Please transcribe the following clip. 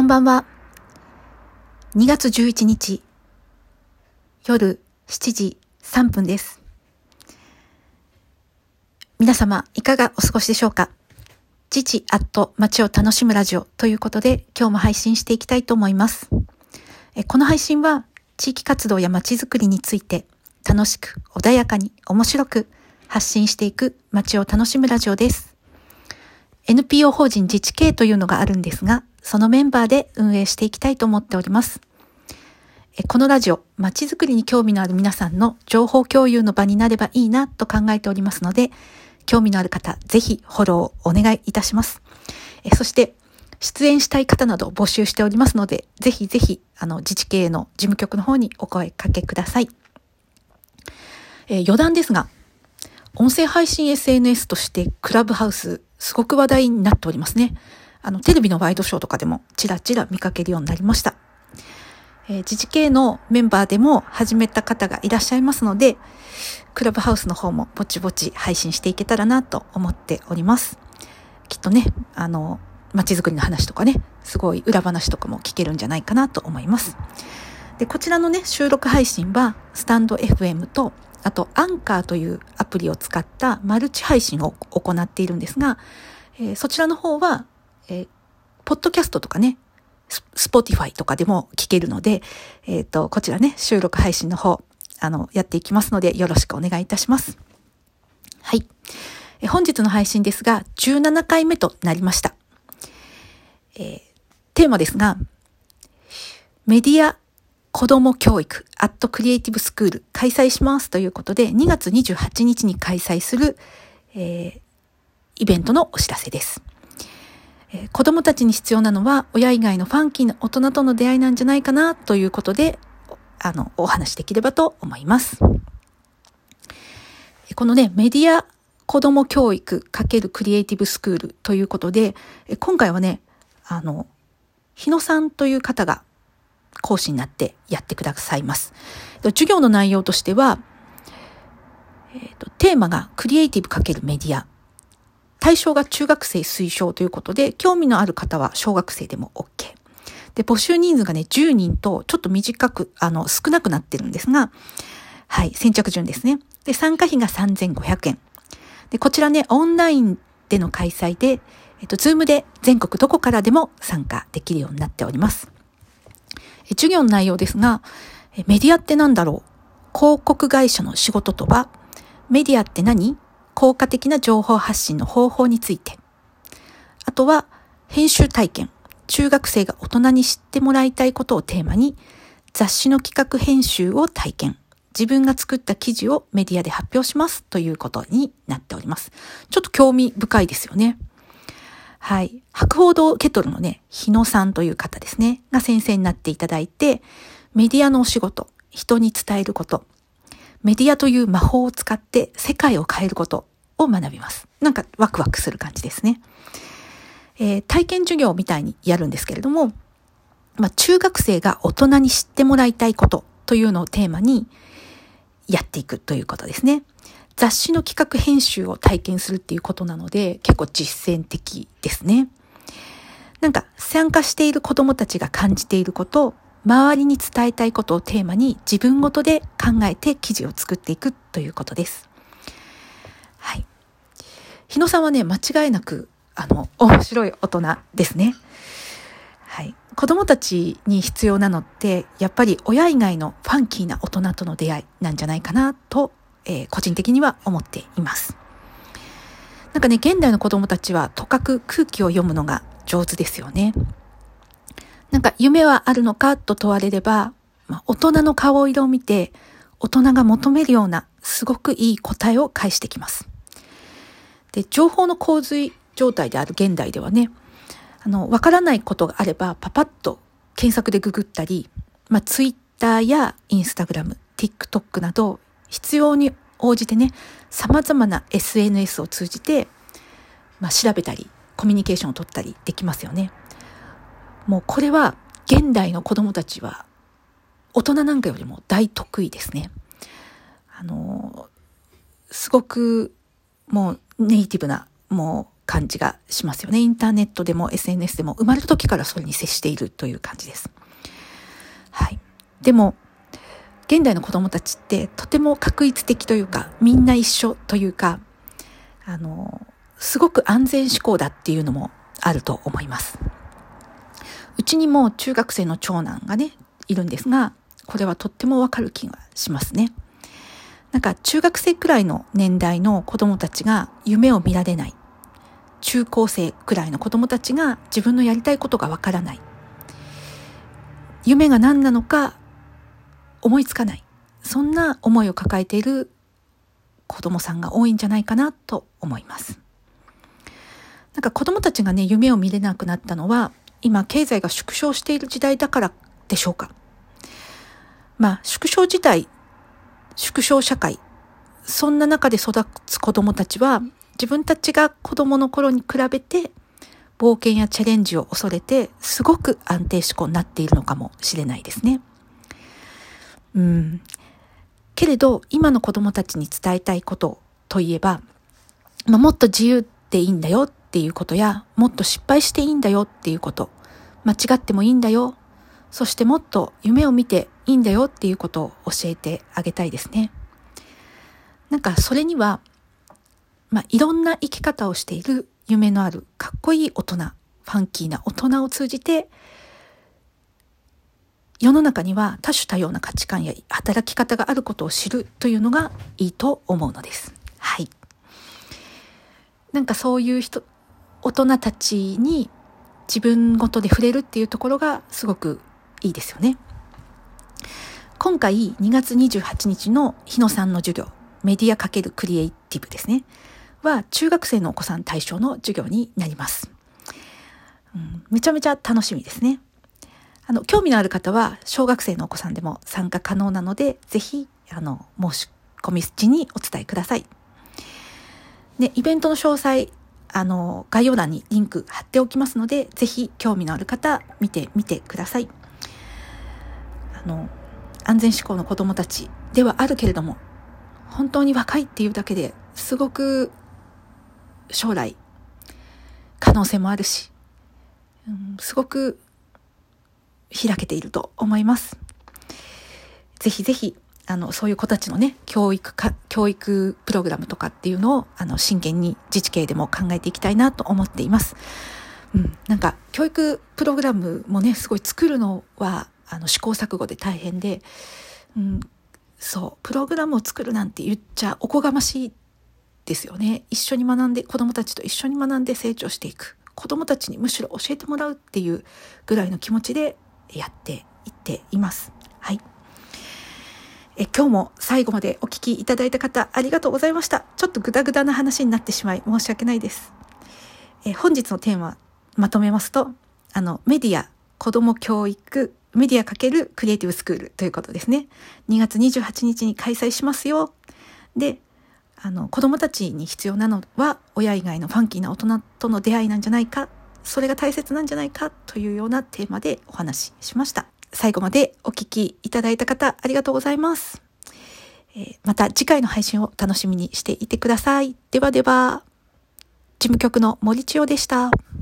こんばんは。2月11日、夜7時3分です。皆様、いかがお過ごしでしょうか？父アット街を楽しむラジオということで、今日も配信していきたいと思います。この配信は、地域活動や街づくりについて、楽しく、穏やかに、面白く発信していく街を楽しむラジオです。NPO 法人自治系というのがあるんですが、そのメンバーで運営していきたいと思っております。このラジオ、街づくりに興味のある皆さんの情報共有の場になればいいなと考えておりますので、興味のある方、ぜひフォローお願いいたします。そして、出演したい方など募集しておりますので、ぜひぜひ、あの、自治系の事務局の方にお声かけください。え、余談ですが、音声配信 SNS としてクラブハウスすごく話題になっておりますね。あの、テレビのワイドショーとかでもちらちら見かけるようになりました。えー、自治系のメンバーでも始めた方がいらっしゃいますので、クラブハウスの方もぼちぼち配信していけたらなと思っております。きっとね、あの、街づくりの話とかね、すごい裏話とかも聞けるんじゃないかなと思います。で、こちらのね、収録配信は、スタンド FM とあと、アンカーというアプリを使ったマルチ配信を行っているんですが、えー、そちらの方は、えー、ポッドキャストとかね、スポティファイとかでも聞けるので、えっ、ー、と、こちらね、収録配信の方、あの、やっていきますので、よろしくお願いいたします。はい。え本日の配信ですが、17回目となりました。えー、テーマですが、メディア子供教育アットクリエイティブスクール開催しますということで2月28日に開催する、えー、イベントのお知らせです、えー、子供たちに必要なのは親以外のファンキーな大人との出会いなんじゃないかなということであのお話できればと思います。このねメディア子供教育×クリエイティブスクールということで今回はねあの日野さんという方が講師になってやってくださいます。授業の内容としては、えーと、テーマがクリエイティブ×メディア。対象が中学生推奨ということで、興味のある方は小学生でも OK。で、募集人数がね、10人とちょっと短く、あの、少なくなってるんですが、はい、先着順ですね。で、参加費が3500円。で、こちらね、オンラインでの開催で、えっと、ズームで全国どこからでも参加できるようになっております。授業の内容ですが、メディアって何だろう？広告会社の仕事とは、メディアって何？効果的な情報発信の方法について。あとは、編集体験。中学生が大人に知ってもらいたいことをテーマに、雑誌の企画編集を体験。自分が作った記事をメディアで発表しますということになっております。ちょっと興味深いですよね。はい。白報堂ケトルのね、日野さんという方ですね、が先生になっていただいて、メディアのお仕事、人に伝えること、メディアという魔法を使って世界を変えることを学びます。なんかワクワクする感じですね。えー、体験授業みたいにやるんですけれども、まあ、中学生が大人に知ってもらいたいことというのをテーマにやっていくということですね。雑誌の企画編集を体験するっていうことなので、結構実践的ですね。なんか参加している子供たちが感じていること、周りに伝えたいことをテーマに自分ごとで考えて記事を作っていくということです。はい。日野さんはね、間違いなく、あの、面白い大人ですね。はい。子供たちに必要なのって、やっぱり親以外のファンキーな大人との出会いなんじゃないかなとえー、個人的には思っています。なんかね、現代の子供たちはとかく空気を読むのが上手ですよね。なんか夢はあるのかと問われれば、まあ、大人の顔色を見て、大人が求めるようなすごくいい答えを返してきます。で、情報の洪水状態である現代ではね、あの、わからないことがあれば、パパッと検索でググったり、まあ、ツイッターやインスタグラム、TikTok など必要に応じてね、様々な SNS を通じて、まあ、調べたり、コミュニケーションを取ったりできますよね。もうこれは現代の子供たちは大人なんかよりも大得意ですね。あの、すごくもうネイティブな、もう感じがしますよね。インターネットでも SNS でも生まれた時からそれに接しているという感じです。はい。でも、現代の子供たちってとても確一的というか、みんな一緒というか、あの、すごく安全志向だっていうのもあると思います。うちにも中学生の長男がね、いるんですが、これはとってもわかる気がしますね。なんか中学生くらいの年代の子供たちが夢を見られない。中高生くらいの子供たちが自分のやりたいことがわからない。夢が何なのか思いつかない。そんな思いを抱えている子供さんが多いんじゃないかなと思います。なんか子供たちがね、夢を見れなくなったのは、今経済が縮小している時代だからでしょうか。まあ、縮小自体、縮小社会、そんな中で育つ子供たちは、自分たちが子供の頃に比べて、冒険やチャレンジを恐れて、すごく安定志向になっているのかもしれないですね。うん。けれど、今の子供たちに伝えたいことといえば、まあ、もっと自由でいいんだよっていうことや、もっと失敗していいんだよっていうこと、間違ってもいいんだよ、そしてもっと夢を見ていいんだよっていうことを教えてあげたいですね。なんかそれには、まあ、いろんな生き方をしている夢のあるかっこいい大人、ファンキーな大人を通じて、世の中には多種多様な価値観や働き方があることを知るというのがいいと思うのです。はい。なんかそういう人、大人たちに自分ごとで触れるっていうところがすごくいいですよね。今回2月28日の日野さんの授業、メディア×クリエイティブですね。は中学生のお子さん対象の授業になります。うん、めちゃめちゃ楽しみですね。あの、興味のある方は小学生のお子さんでも参加可能なので、ぜひ、あの、申し込み時にお伝えください。で、イベントの詳細、あの、概要欄にリンク貼っておきますので、ぜひ興味のある方、見てみてください。あの、安全志向の子供たちではあるけれども、本当に若いっていうだけですごく将来可能性もあるし、うん、すごく開けていると思います。ぜひぜひ、あの、そういう子たちのね、教育か、教育プログラムとかっていうのを、あの、真剣に自治系でも考えていきたいなと思っています。うん、なんか、教育プログラムもね、すごい作るのは、あの、試行錯誤で大変で、うん、そう、プログラムを作るなんて言っちゃおこがましいですよね。一緒に学んで、子供たちと一緒に学んで成長していく。子供たちにむしろ教えてもらうっていうぐらいの気持ちでやっていっています。はい。え今日も最後までお聞きいただいた方ありがとうございました。ちょっとグダグダな話になってしまい申し訳ないです。え本日のテーマまとめますと、あの、メディア、子供教育、メディア×クリエイティブスクールということですね。2月28日に開催しますよ。で、あの、子供たちに必要なのは、親以外のファンキーな大人との出会いなんじゃないか、それが大切なんじゃないかというようなテーマでお話ししました。最後までお聴きいただいた方、ありがとうございます。え、また次回の配信を楽しみにしていてください。ではでは、事務局の森千代でした。